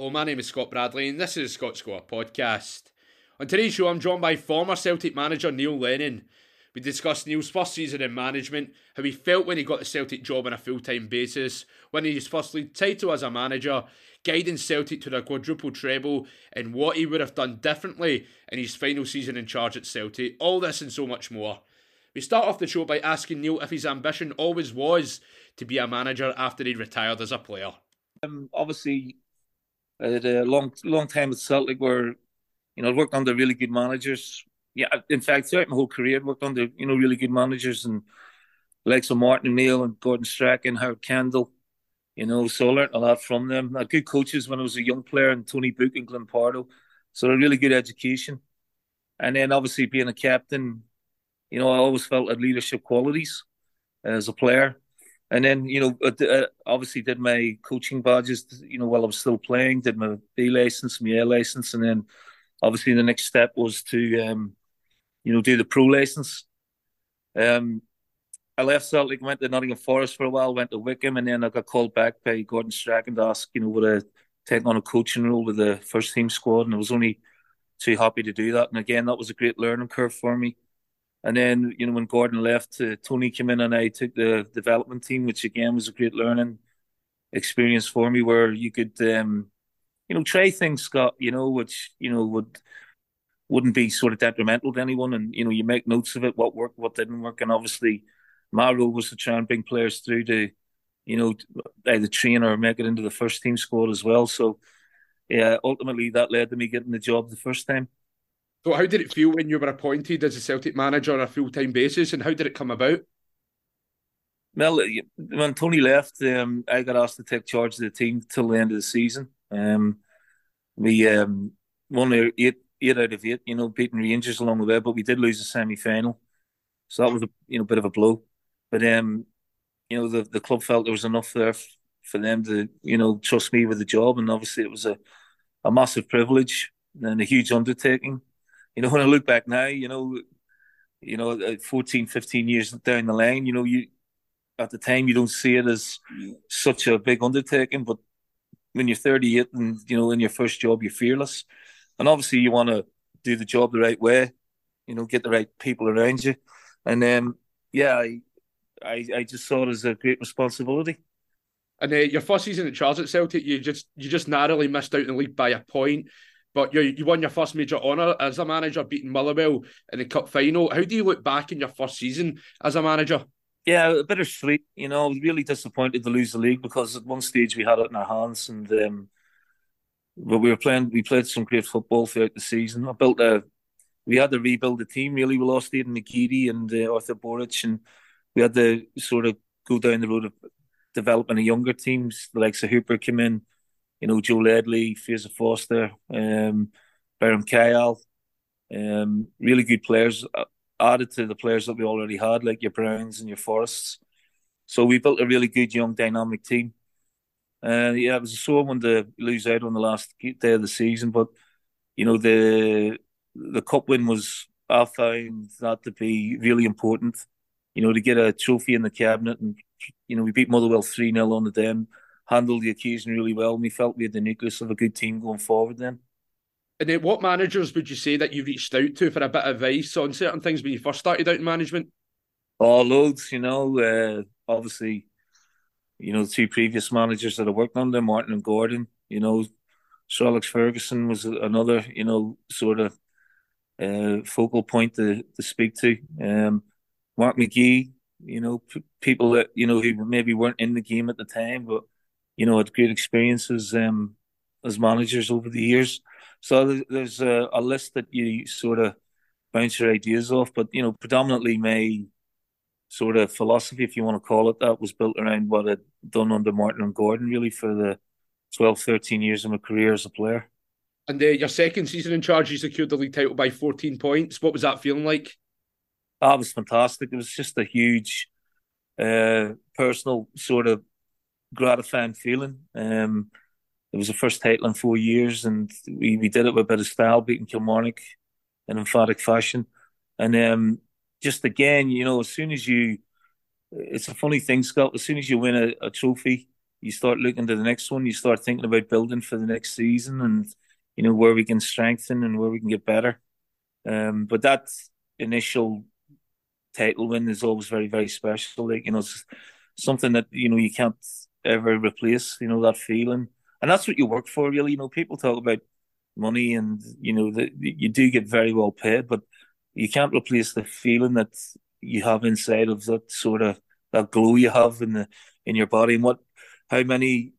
Hello, my name is Scott Bradley, and this is the ScotScore podcast. On today's show, I'm joined by former Celtic manager Neil Lennon. We discuss Neil's first season in management, how he felt when he got the Celtic job on a full time basis, winning his first league title as a manager, guiding Celtic to their quadruple treble, and what he would have done differently in his final season in charge at Celtic. All this and so much more. We start off the show by asking Neil if his ambition always was to be a manager after he retired as a player. Um, obviously, Uh, a long, long time at Celtic where, you know, I worked under really good managers. Yeah, in fact, throughout my whole career, I worked under, you know, really good managers and likes of Martin O'Neill and Gordon Strachan, Howard Kendall, you know, so I learned a lot from them. I had good coaches when I was a young player and Tony Book and Glyn Pardoe. So a really good education. And then obviously being a captain, you know, I always felt I had leadership qualities as a player and then you know uh, obviously did my coaching badges you know while I was still playing did my B license my A license and then obviously the next step was to um, you know do the pro license. Um, I left Celtic went to Nottingham Forest for a while went to Wycombe, and then I got called back by Gordon Strachan to ask you know would I take on a coaching role with the first team squad and I was only too happy to do that. And again that was a great learning curve for me and then, you know, when Gordon left, uh, Tony came in and I took the development team, which again was a great learning experience for me where you could, um, you know, try things, Scott, you know, which, you know, would, wouldn't be sort of detrimental to anyone. And, you know, you make notes of it, what worked, what didn't work. And obviously, my role was to try and bring players through to, you know, either train or make it into the first team squad as well. So, yeah, ultimately that led to me getting the job the first time. So, how did it feel when you were appointed as a Celtic manager on a full time basis, and how did it come about? Well, when Tony left, um, I got asked to take charge of the team till the end of the season. Um, we um, won eight, eight out of eight, you know, beating Rangers along the way, but we did lose the semi final, so that was a you know bit of a blow. But um, you know, the the club felt there was enough there f- for them to you know trust me with the job, and obviously it was a a massive privilege and a huge undertaking you know, when I look back now, you know, you know, uh, 14, 15 years down the line, you know, you at the time you don't see it as such a big undertaking, but when you're 38 and you know in your first job, you're fearless, and obviously you want to do the job the right way, you know, get the right people around you, and then um, yeah, I, I, I just saw it as a great responsibility. And uh, your first season at Charles at Celtic, you just you just narrowly missed out in the league by a point. But you you won your first major honour as a manager, beating Motherwell in the cup final. How do you look back in your first season as a manager? Yeah, a bittersweet. You know, I was really disappointed to lose the league because at one stage we had it in our hands, and um, but we were playing. We played some great football throughout the season. I built a. We had to rebuild the team. Really, we lost Aidan McGeady and uh, Artur Boruc, and we had to sort of go down the road of developing a younger teams. The likes of Hooper came in you know, Joe Ledley, Fraser Forster, um, Beram Kayal, um, really good players uh, added to the players that we already had, like your Browns and your Forrests. So we built a really good young dynamic team. Uh, yeah, it was a sore one to lose out on the last day of the season, but you know the the cup win was I found that to be really important. You know to get a trophy in the cabinet, and you know we beat Motherwell three 0 on the day handled the occasion really well. And we felt we had the nucleus of a good team going forward then. And then what managers would you say that you reached out to for a bit of advice on certain things when you first started out in management? Oh, loads, you know. Uh, obviously, you know, the two previous managers that I worked under, Martin and Gordon, you know, Sir Alex Ferguson was another, you know, sort of uh, focal point to, to speak to. Um, Mark McGhee, you know, p- people that, you know, who maybe weren't in the game at the time, but you know, had great experiences um, as managers over the years. So there's a, a, list that you sort of bounce your ideas off, but you know, predominantly my sort of philosophy, if you want to call it that, was built around what I'd done under Martin and Gordon, really for the 12, 13 years of my career as a player. And uh, your second season in charge, you secured the league title by 14 points. What was that feeling like? That was fantastic. It was just a huge uh, personal sort of gratifying feeling. Um, it was the first title in four years, and we, we did it with a bit of style, beating Kilmarnock in emphatic fashion. And um, just again, you know, as soon as you, it's a funny thing, Scott. As soon as you win a, a trophy, you start looking to the next one. You start thinking about building for the next season, and you know where we can strengthen and where we can get better. Um, but that initial title win is always very, very special. Like you know, it's something that you know you can't ever replace. You know that feeling, and that's what you work for, really. You know, people talk about money, and you know that you do get very well paid, but you can't replace the feeling that you have inside of that sort of that glow you have in the in your body, and what how many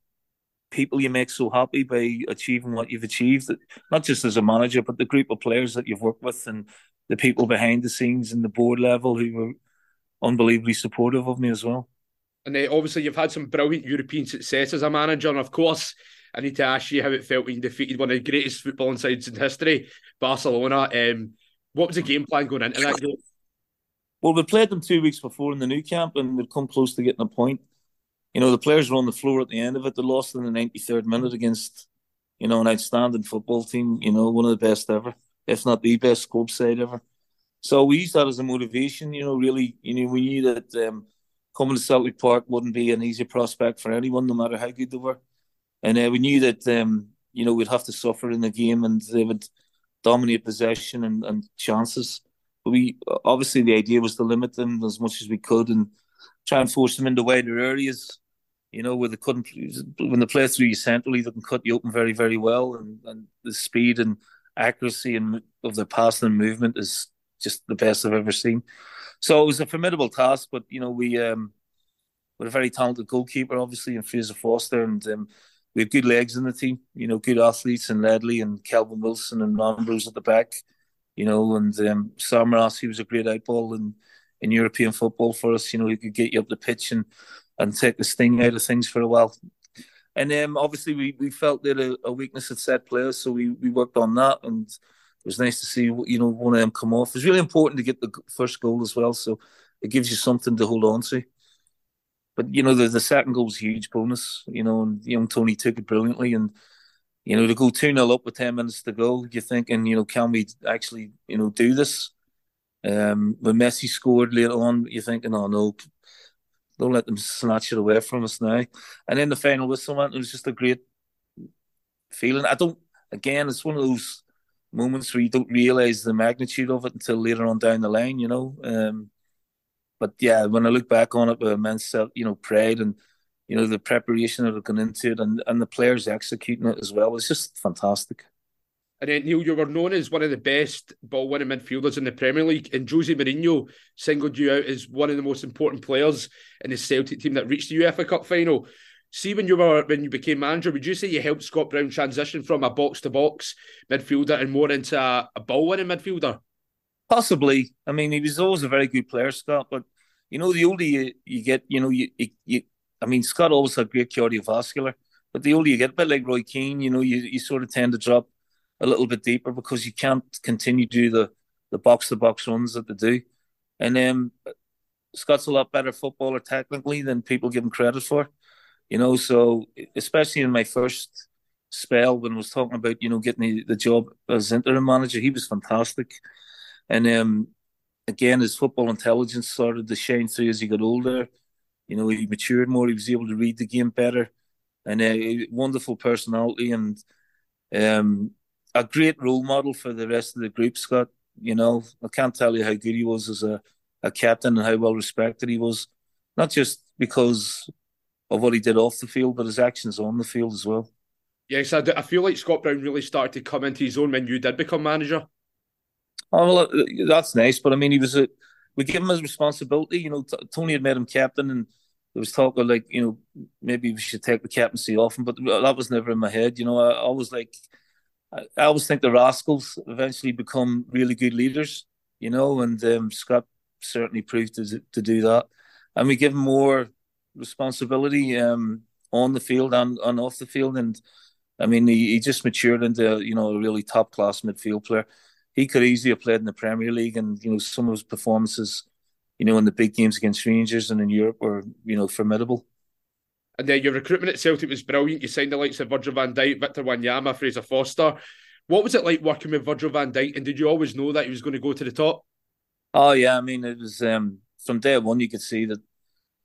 people you make so happy by achieving what you've achieved, not just as a manager, but the group of players that you've worked with and the people behind the scenes and the board level who were unbelievably supportive of me as well. And uh, obviously, you've had some brilliant European success as a manager. And of course, I need to ask you how it felt when you defeated one of the greatest footballing sides in history, Barcelona. Um, what was the game plan going into that game? Well, we played them two weeks before in the Nou Camp and they'd come close to getting a point. You know, the players were on the floor at the end of it. They lost in the 93rd minute against, you know, an outstanding football team, you know, one of the best ever, if not the best club side ever. So we used that as a motivation, you know, really, you know, we knew that um, coming to Celtic Park wouldn't be an easy prospect for anyone, no matter how good they were. And uh, we knew that, um, you know, we'd have to suffer in the game and they would dominate possession and, and chances. But we, obviously, the idea was to limit them as much as we could and try and force them into wider areas, you know, where they couldn't, when they play through you centrally, they can cut you open very, very well. And, and the speed and accuracy and of their passing and movement is just the best I've ever seen. So it was a formidable task, but you know we um, we're a very talented goalkeeper, obviously, in Fraser Forster, and um, we had good legs in the team. You know, good athletes and Ledley and Kelvin Wilson and Ambrose at the back. You know, and um, Samaras, he was a great outball in in European football for us. You know, he could get you up the pitch and and take the sting out of things for a while. And um, obviously, we, we felt that a, a weakness at set players, so we, we worked on that and it was nice to see you know one of them come off. It's really important to get the first goal as well, so it gives you something to hold on to. But you know the the second goal was huge bonus. You know, and young Tony took it brilliantly, and you know to go two 0 up with ten minutes to go, you're thinking, you know, can we actually you know do this? Um, when Messi scored later on, you're thinking, oh no, don't let them snatch it away from us now. And then the final whistle went. It was just a great feeling. I don't. Again, it's one of those moments where you don't realize the magnitude of it until later on down the line, you know. Um, but yeah, when I look back on it with immense, you know, pride and you know the preparation that had gone into it, and and the players executing it as well, it's just fantastic. And then Neil, you were known as one of the best ball-winning midfielders in the Premier League, and Jose Mourinho singled you out as one of the most important players in the Celtic team that reached the UEFA Cup final see when you were when you became manager, would you say you helped Scott Brown transition from a box to box midfielder and more into a, a ball winning midfielder? Possibly. I mean, he was always a very good player, Scott. But you know, the older you, you get, you know, you, you, you I mean, Scott always had great cardiovascular, but the older you get, a bit like Roy Keane, you know, you, you sort of tend to drop a little bit deeper because you can't continue to do the the box to box runs that they do. And um, Scott's a lot better footballer technically than people give him credit for. You know, so especially in my first spell when I was talking about, you know, getting the, the job as interim manager, he was fantastic. And um, again, his football intelligence started to shine through as he got older. You know, he matured more. He was able to read the game better, and a wonderful personality and um, a great role model for the rest of the group. Scott, you know, I can't tell you how good he was as a, a captain and how well respected he was, not just because of what he did off the field, but his actions on the field as well. Yes, I, I feel like Scott Brown really started to come into his own when you did become manager. Oh, well, uh, that's nice, but I mean, he was a. We gave him his responsibility. You know, Tony had made him captain, and there was talk of like, you know, maybe we should take the captaincy off him, but that was never in my head. You know, I, I was like, I, I always think the Rascals eventually become really good leaders. You know, and um, Scott certainly proved to, to do that, and we give him more responsibility um, on the field and, and off the field. And I mean, he, he just matured into you know a really top class midfield player. He could easily have played in the Premier League, and you know some of his performances, you know, in the big games against Rangers and in Europe were you know formidable. And then your recruitment at Celtic was brilliant. You signed the likes of Virgil van Dijk, Victor Wanyama, Fraser Forster. What was it like working with Virgil van Dijk, and did you always know that he was going to go to the top? Oh yeah, I mean it was um, from day one. You could see that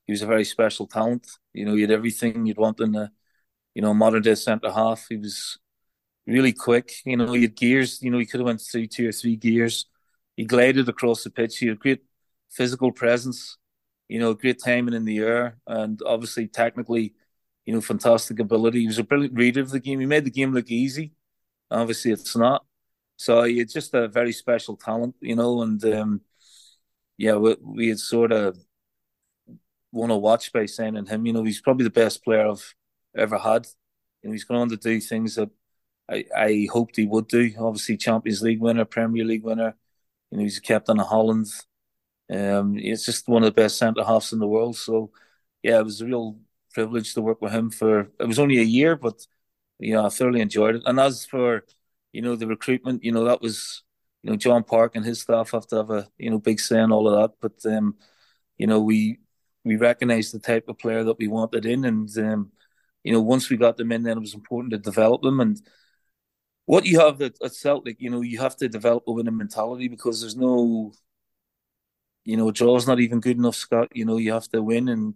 he was a very special talent. You know, he had everything you'd want in a, you know, modern day centre half. He was really quick. You know, he had gears. You know, he could have went through two or three gears. He glided across the pitch. He had great physical presence. You know, great timing in the air, and obviously technically, you know, fantastic ability. He was a brilliant reader of the game. He made the game look easy. Obviously, it's not. So he's just a very special talent, you know, and um, yeah, we, we had sort of won a watch by signing him. You know, he's probably the best player I've ever had. You know, he's going on to do things that I, I hoped he would do. Obviously, Champions League winner, Premier League winner. You know, he's captain of Holland. Um, it's just one of the best centre halves in the world. So, yeah, it was a real privilege to work with him for. It was only a year, but you know, I thoroughly enjoyed it. And as for you know the recruitment, you know, that was you know John Park and his staff have to have a you know big say in all of that. But um, you know, we we recognised the type of player that we wanted in, and um, you know, once we got them in, then it was important to develop them and what you have at, at Celtic, you know, you have to develop a winning mentality because there's no, you know, draw's not even good enough, Scott. You know, you have to win and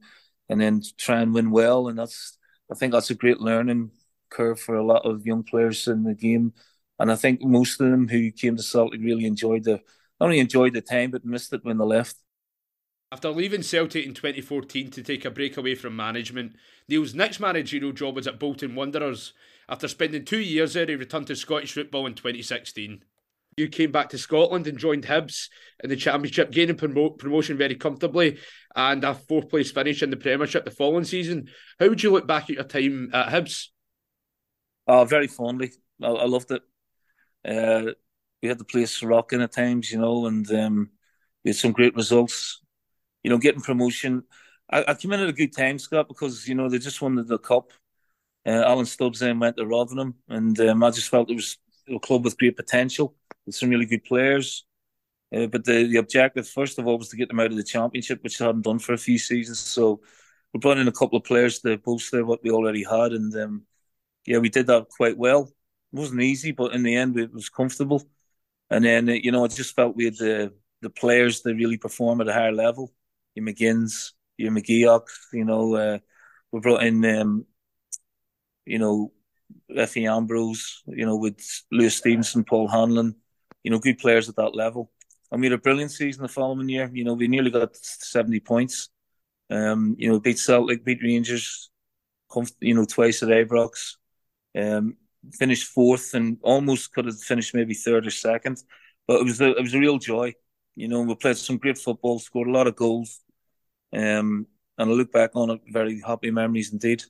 and then try and win well, and that's I think that's a great learning curve for a lot of young players in the game. And I think most of them who came to Celtic really enjoyed the not only enjoyed the time but missed it when they left. After leaving Celtic in 2014 to take a break away from management, Neil's next managerial job was at Bolton Wanderers. After spending two years there, he returned to Scottish football in 2016. You came back to Scotland and joined Hibs in the Championship, gaining promo- promotion very comfortably and a fourth place finish in the Premiership the following season. How would you look back at your time at Hibs? Oh, very fondly. I, I loved it. Uh, we had the place rocking at times, you know, and um, we had some great results. You know, getting promotion. I, I came in at a good time, Scott, because you know they just won the, the cup. Uh, Alan Stubbs then went to Rotherham, and um, I just felt it was a club with great potential, with some really good players. Uh, but the, the objective, first of all, was to get them out of the championship, which they hadn't done for a few seasons. So we brought in a couple of players to bolster what we already had, and um, yeah, we did that quite well. It wasn't easy, but in the end, it was comfortable. And then, uh, you know, I just felt we had the the players that really perform at a higher level. Your McGinns, your McGeouch, you know, uh, we brought in, um, you know, Efe Ambrose, you know, with Lewis Stevenson, Paul Hanlon, you know, good players at that level. And we had a brilliant season the following year. You know, we nearly got 70 points. Um, you know, beat Celtic, beat Rangers, you know, twice at Ibrox. Um, finished fourth and almost could have finished maybe third or second. But it was a, it was a real joy. You know, we played some great football, scored a lot of goals. Um, and I look back on it, very happy memories indeed.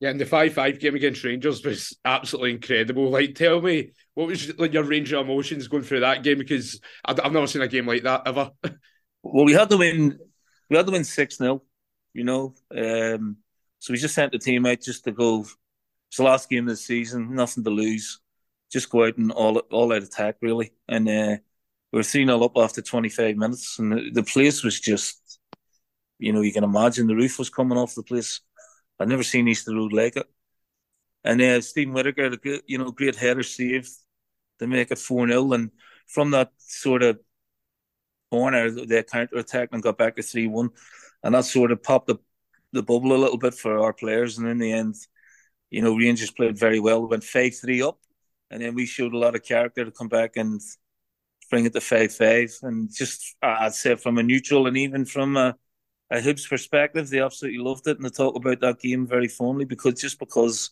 Yeah, and the five-five game against Rangers was absolutely incredible. Like, tell me, what was like your range of emotions going through that game? Because I've, I've never seen a game like that ever. well, we had to win. We had to win six 0 You know, um, so we just sent the team out just to go. It's the last game of the season, nothing to lose. Just go out and all all out attack really, and uh, we were three 0 up after twenty five minutes, and the, the place was just, you know, you can imagine the roof was coming off the place I'd never seen Easter Road like it. And uh, Steven Whittaker, the you know, great header save to make it 4 0. And from that sort of corner, they counter attacked and got back to 3 1. And that sort of popped the, the bubble a little bit for our players. And in the end, you know, Rangers played very well. We went 5 3 up. And then we showed a lot of character to come back and bring it to 5 5. And just, I'd say, from a neutral and even from a a Hibs perspective, they absolutely loved it and they talk about that game very fondly because just because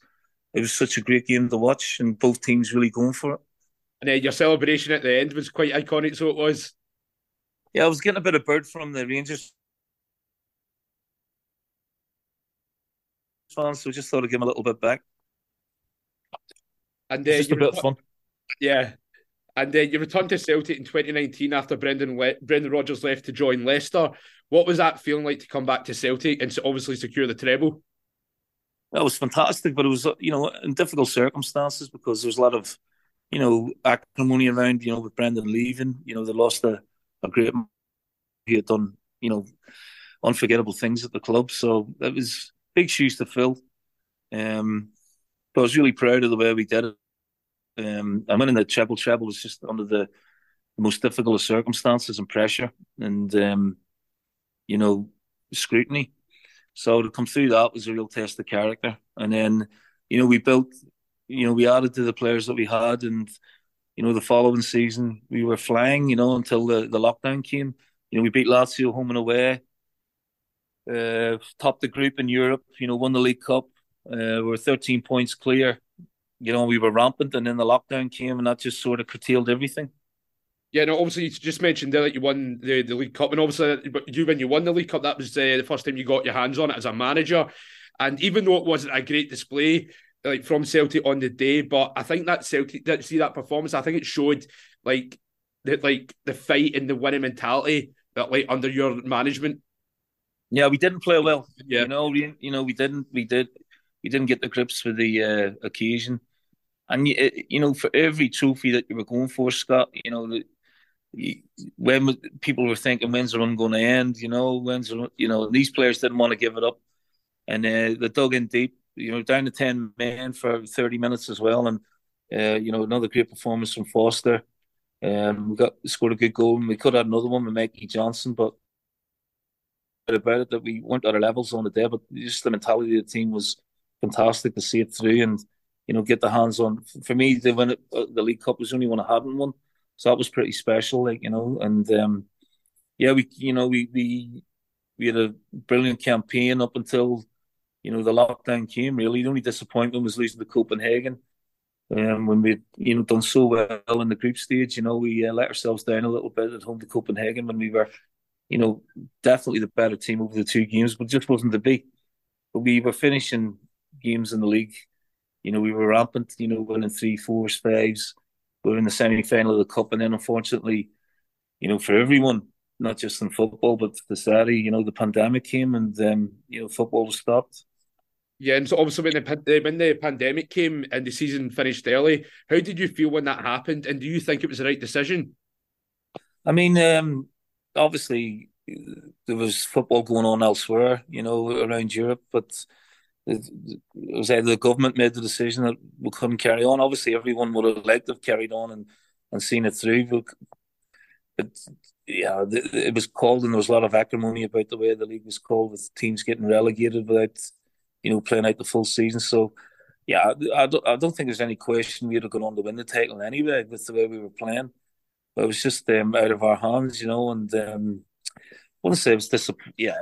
it was such a great game to watch and both teams really going for it. And then your celebration at the end was quite iconic, so it was. Yeah, I was getting a bit of bird from the Rangers fans, so just thought I'd give them a little bit back. And uh, just a bit of fun. Yeah, and then you returned to Celtic in 2019 after Brendan Le- Brendan Rodgers left to join Leicester. What was that feeling like to come back to Celtic and obviously secure the treble? That was fantastic, but it was you know in difficult circumstances because there was a lot of you know acrimony around. You know with Brendan leaving, you know they lost a, a great. He had done you know unforgettable things at the club, so it was big shoes to fill. Um, but I was really proud of the way we did it. Um, and winning the treble treble was just under the most difficult of circumstances and pressure, and um, you know scrutiny. So to come through that was a real test of character. And then, you know, we built, you know, we added to the players that we had, and you know, the following season we were flying, you know, until the, the lockdown came. You know, we beat Lazio home and away, uh, topped the group in Europe, you know, won the League Cup. Uh, we were 13 points clear. You know, we were rampant, and then the lockdown came, and that just sort of curtailed everything. Yeah, no, obviously you just mentioned there that you won the, the League Cup, and obviously, but you when you won the League Cup, that was uh, the first time you got your hands on it as a manager. And even though it wasn't a great display, like from Celtic on the day, but I think that Celtic did see that performance. I think it showed like that, like the fight and the winning mentality that like under your management. Yeah, we didn't play well. Yeah, you know, we you know we didn't we did we didn't get the grips for the uh, occasion, and you know for every trophy that you were going for, Scott, you know. when people were thinking when's the run going to end, you know, when's the, you know these players didn't want to give it up, and uh, they dug in deep you know, down to 10 men for 30 minutes as well. And, uh, you know, another great performance from Forster. Um, we got scored a good goal, and we could have another one with Mikey Johnston, but about it that we weren't at our levels on the day, but just the mentality of the team was fantastic to see it through and you know get the hands on. For me, the win it, uh, the League Cup was only one I hadn't won, so that was pretty special. Like you know, and um, yeah, we you know we we we had a brilliant campaign up until you know, the lockdown came really. The only disappointment was losing to Copenhagen. Um, when we you know done so well in the group stage, you know, we uh, let ourselves down a little bit at home to Copenhagen when we were, you know, definitely the better team over the two games, but just wasn't to be. But we were finishing games in the league. You know, we were rampant. You know, winning three, fours, fives. We were in the semi final of the cup, and then unfortunately, you know, for everyone, not just in football but the society, you know, the pandemic came, and um, you know, football was stopped. Yeah, and so obviously when the when the pandemic came and the season finished early, how did you feel when that happened? And do you think it was the right decision? I mean, um, obviously there was football going on elsewhere, you know, around Europe, but it, was either the government made the decision that we couldn't carry on. Obviously, everyone would have liked to have carried on and, and seen it through, but, yeah, it was called, and there was a lot of acrimony about the way the league was called, with teams getting relegated without you know, playing out the full season. So, yeah, I, don't, I don't think there's any question we'd have gone on to win the title anyway with the way we were playing. But it was just um, out of our hands, you know, and um, I want to say it was this, yeah,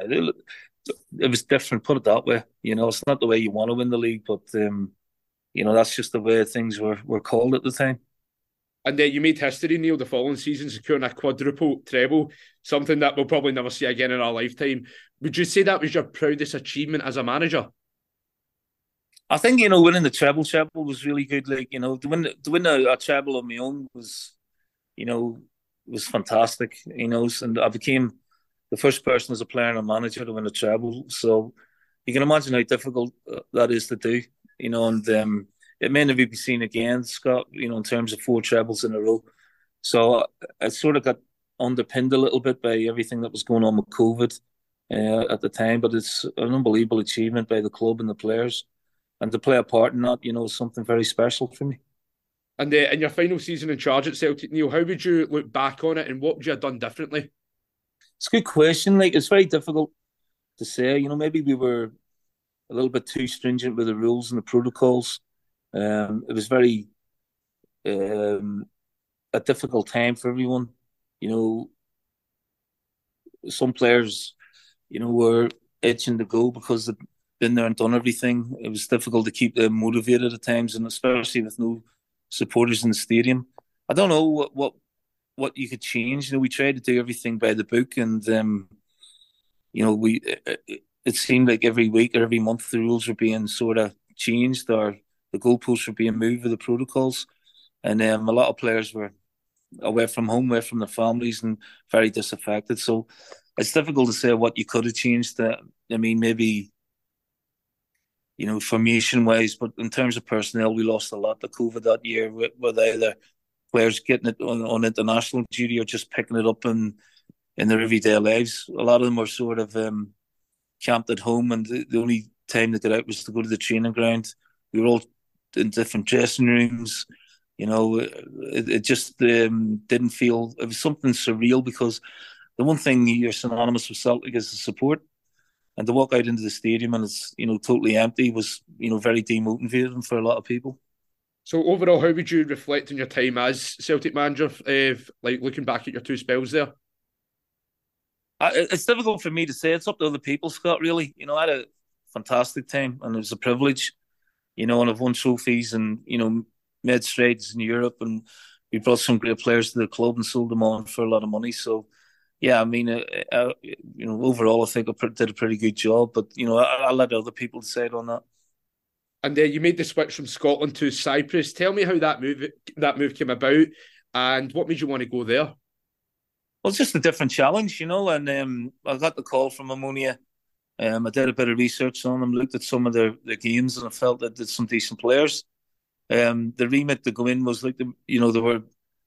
it, was different, put it that way. You know, it's not the way you want to win the league, but, um, you know, that's just the way things were, were called at the time. And uh, you made history, Neil, the following season, securing a quadruple treble, something that we'll probably never see again in our lifetime. Would you say that was your proudest achievement as a manager? I think you know winning the treble treble was really good. Like you know to win to win a, a treble on my own was, you know, was fantastic. You know, and I became the first person as a player and a manager to win a treble. So you can imagine how difficult uh, that is to do. You know, and um, it may never be seen again, Scott. You know, in terms of four trebles in a row. So I sort of got underpinned a little bit by everything that was going on with COVID uh, at the time. But it's an unbelievable achievement by the club and the players and to play a part in that, you know, something very special for me. And uh, in your final season in charge at Celtic, Neil, how would you look back on it, and what would you have done differently? It's a good question. Like it's very difficult to say. You know, maybe we were a little bit too stringent with the rules and the protocols. Um, it was very um, a difficult time for everyone. You know, some players, you know, were itching to go because they'd been there and done everything. It was difficult to keep them motivated at times, and especially with no supporters in the stadium. I don't know what what, what you could change. You know, we tried to do everything by the book, and um, you know, we it, it seemed like every week or every month the rules were being sort of changed, or the goalposts were being moved with the protocols, and um, a lot of players were away from home, away from their families, and very disaffected. So it's difficult to say what you could have changed. That I mean, maybe you know, formation wise. But in terms of personnel, we lost a lot to COVID that year with, with either players getting it on, on international duty or just picking it up in in their everyday lives. A lot of them were sort of um, camped at home, and the, the only time they got out was to go to the training ground. We were all in different dressing rooms. You know, it, it just um, didn't feel. It was something surreal because the one thing you're synonymous with Celtic is the support and to walk out into the stadium and it's you know totally empty was you know very demotivating for a lot of people. So overall, how would you reflect on your time as Celtic manager? Uh, like looking back at your two spells there. I, it's difficult for me to say. It's up to other people, Scott. Really, you know, I had a fantastic time, and it was a privilege. You know, and I've won trophies, and you know, made strides in Europe, and we brought some great players to the club and sold them on for a lot of money. So, yeah, I mean, uh, uh, you know, overall, I think I did a pretty good job. But you know, I, will let other people decide on that. And then you made the switch from Scotland to Cyprus. Tell me how that move that move came about, and what made you want to go there. Well, it's just a different challenge, you know. And um, I got the call from Omonia. Um, I did a bit of research on them, looked at some of their, their games, and I felt that there's some decent players. Um, the remit to go in was like the, you know, they were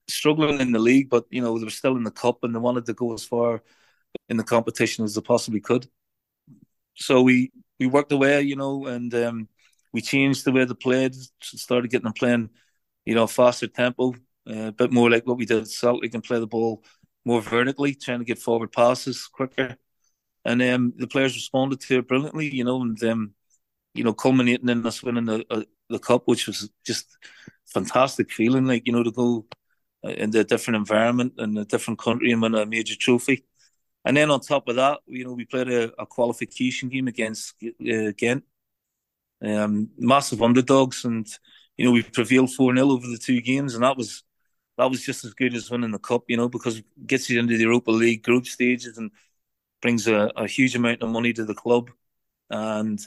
struggling in the league, but you know they were still in the cup, and they wanted to go as far in the competition as they possibly could. So we we worked away, you know, and um, we changed the way they played, started getting them playing, you know, faster tempo, uh, a bit more like what we did at Celtic and play the ball more vertically, trying to get forward passes quicker. And um, the players responded to it brilliantly, you know, and um, you know, culminating in us winning the uh, the cup, which was just fantastic feeling, like you know, to go uh, in a different environment and a different country and win a major trophy. And then on top of that, you know, we played a, a qualification game against uh, Ghent, um, massive underdogs, and you know we prevailed four 0 over the two games, and that was that was just as good as winning the cup, you know, because it gets you into the Europa League group stages and brings a, a huge amount of money to the club, and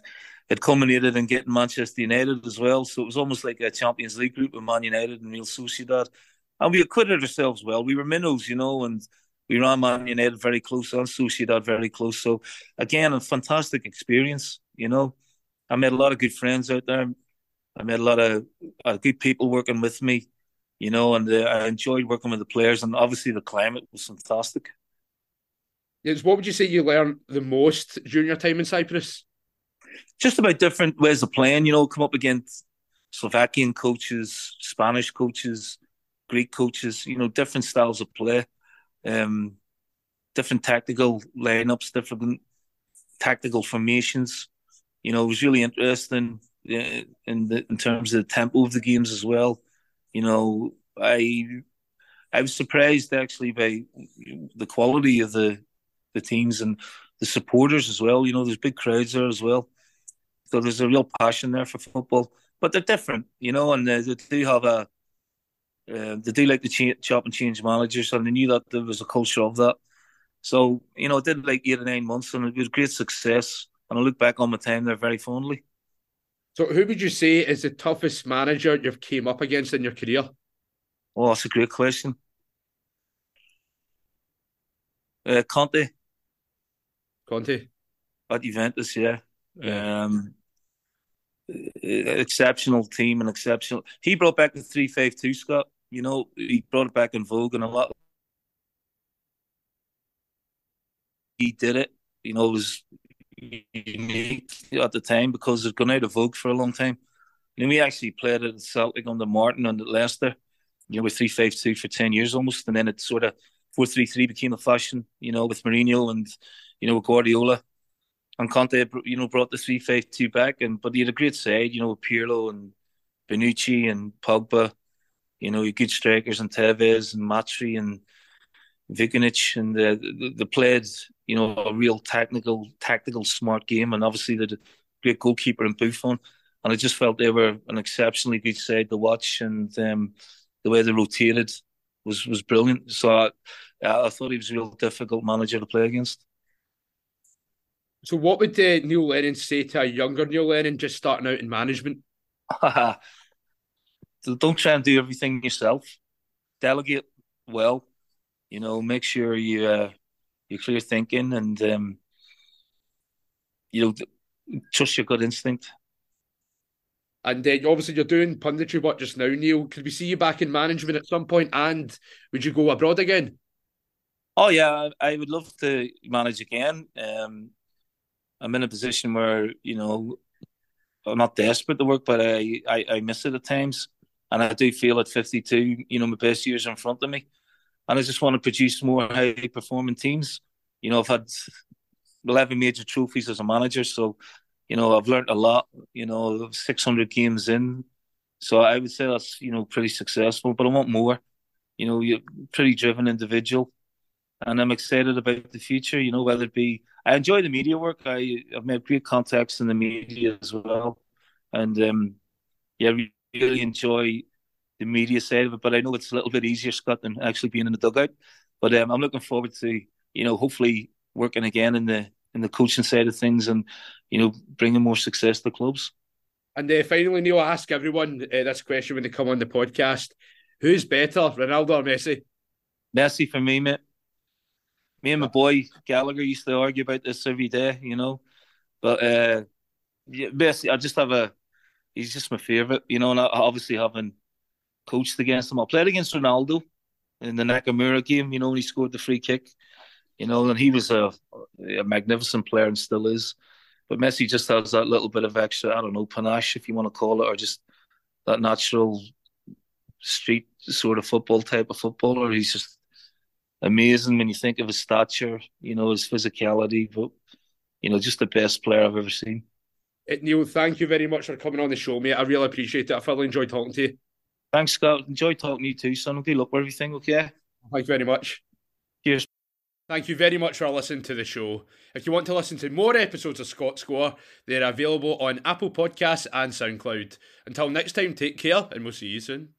it culminated in getting Manchester United as well. So it was almost like a Champions League group with Man United and Real Sociedad, and we acquitted ourselves well. We were minnows, you know, and we ran Man United very close and Sociedad very close. So again, a fantastic experience, you know. I met a lot of good friends out there. I met a lot of uh, good people working with me, you know, and uh, I enjoyed working with the players. And obviously, the climate was fantastic. Yes, what would you say you learned the most during your time in Cyprus? Just about different ways of playing. You know, come up against Slovakian coaches, Spanish coaches, Greek coaches. You know, different styles of play, um, different tactical lineups, different tactical formations you know, it was really interesting uh, in the, in terms of the tempo of the games as well. You know, I I was surprised actually by the quality of the the teams and the supporters as well. You know, there's big crowds there as well. So there's a real passion there for football, but they're different, you know, and they, they do have a uh, they do like to ch- chop and change managers, and they knew that there was a culture of that. So you know, it did like eight or nine months, and it was great success and I look back on my time there very fondly. So, who would you say is the toughest manager you've came up against in your career? Oh, that's a great question. Uh, Conte. Conte. At Juventus, yeah. Um, exceptional team and exceptional. He brought back the three five two, Scott. You know, he brought it back in vogue and a lot. He did it. You know, it was unique at the time because it's gone out of vogue for a long time. And we actually played at Celtic under Martin and at Leicester, you know, with 3 5 2 for 10 years almost. And then it sort of 4 3 3 became a fashion, you know, with Mourinho and, you know, with Guardiola. And Conte, you know, brought the 3 5 2 back. and But he had a great side, you know, with Pirlo and Bonucci and Pogba, you know, good strikers and Tevez and Matri and Vucinic. And the, the, the played you know, a real technical, tactical, smart game, and obviously the great goalkeeper in Buffon. And I just felt they were an exceptionally good side to watch, and um, the way they rotated was was brilliant. So I, I thought he was a real difficult manager to play against. So, what would uh, Neil Lennon say to a younger Neil Lennon just starting out in management? Don't try and do everything yourself. Delegate well. You know, make sure you uh, your clear thinking, and um, you know, trust your gut instinct. And uh, obviously, you're doing punditry work just now, Neil. Could we see you back in management at some point? And would you go abroad again? Oh yeah, I would love to manage again. Um, I'm in a position where you know I'm not desperate to work, but I, I, I miss it at times, and I do feel at 52, you know, my best years are in front of me and I just want to produce more high performing teams. You know, I've had eleven major trophies as a manager. So, you know, I've learned a lot. You know, six hundred games in, so I would say that's you know pretty successful. But I want more. You know, you're pretty driven individual, and I'm excited about the future. You know, whether it be I enjoy the media work. I I've made great contacts in the media as well, and um, yeah, really enjoy the media side of it. But I know it's a little bit easier, Scott, than actually being in the dugout. But um, I'm looking forward to you know hopefully working again in the in the coaching side of things and you know bringing more success to clubs. And uh, finally, Neil, I ask everyone uh, this question when they come on the podcast: Who's better, Ronaldo or Messi? Messi for me, mate. Me and my boy Gallagher used to argue about this every day, you know. But uh, yeah, Messi, I just have a. He's just my favorite, you know. And I, obviously, having coached against him, I played against Ronaldo in the Nakamura game, you know, when he scored the free kick, you know, and he was a, a magnificent player and still is. But Messi just has that little bit of extra, I don't know, panache, if you want to call it, or just that natural street sort of football type of footballer. He's just amazing when you think of his stature, you know, his physicality, but, you know, just the best player I've ever seen. Neil, thank you very much for coming on the show, mate. I really appreciate it. I thoroughly enjoyed talking to you. Thanks, Scott. Enjoy talking to you too, son. Good Okay, look, everything okay? Thank you very much. Cheers. Thank you very much for listening to the show. If you want to listen to more episodes of ScotScore, they're available on Apple Podcasts and SoundCloud. Until next time, take care and we'll see you soon.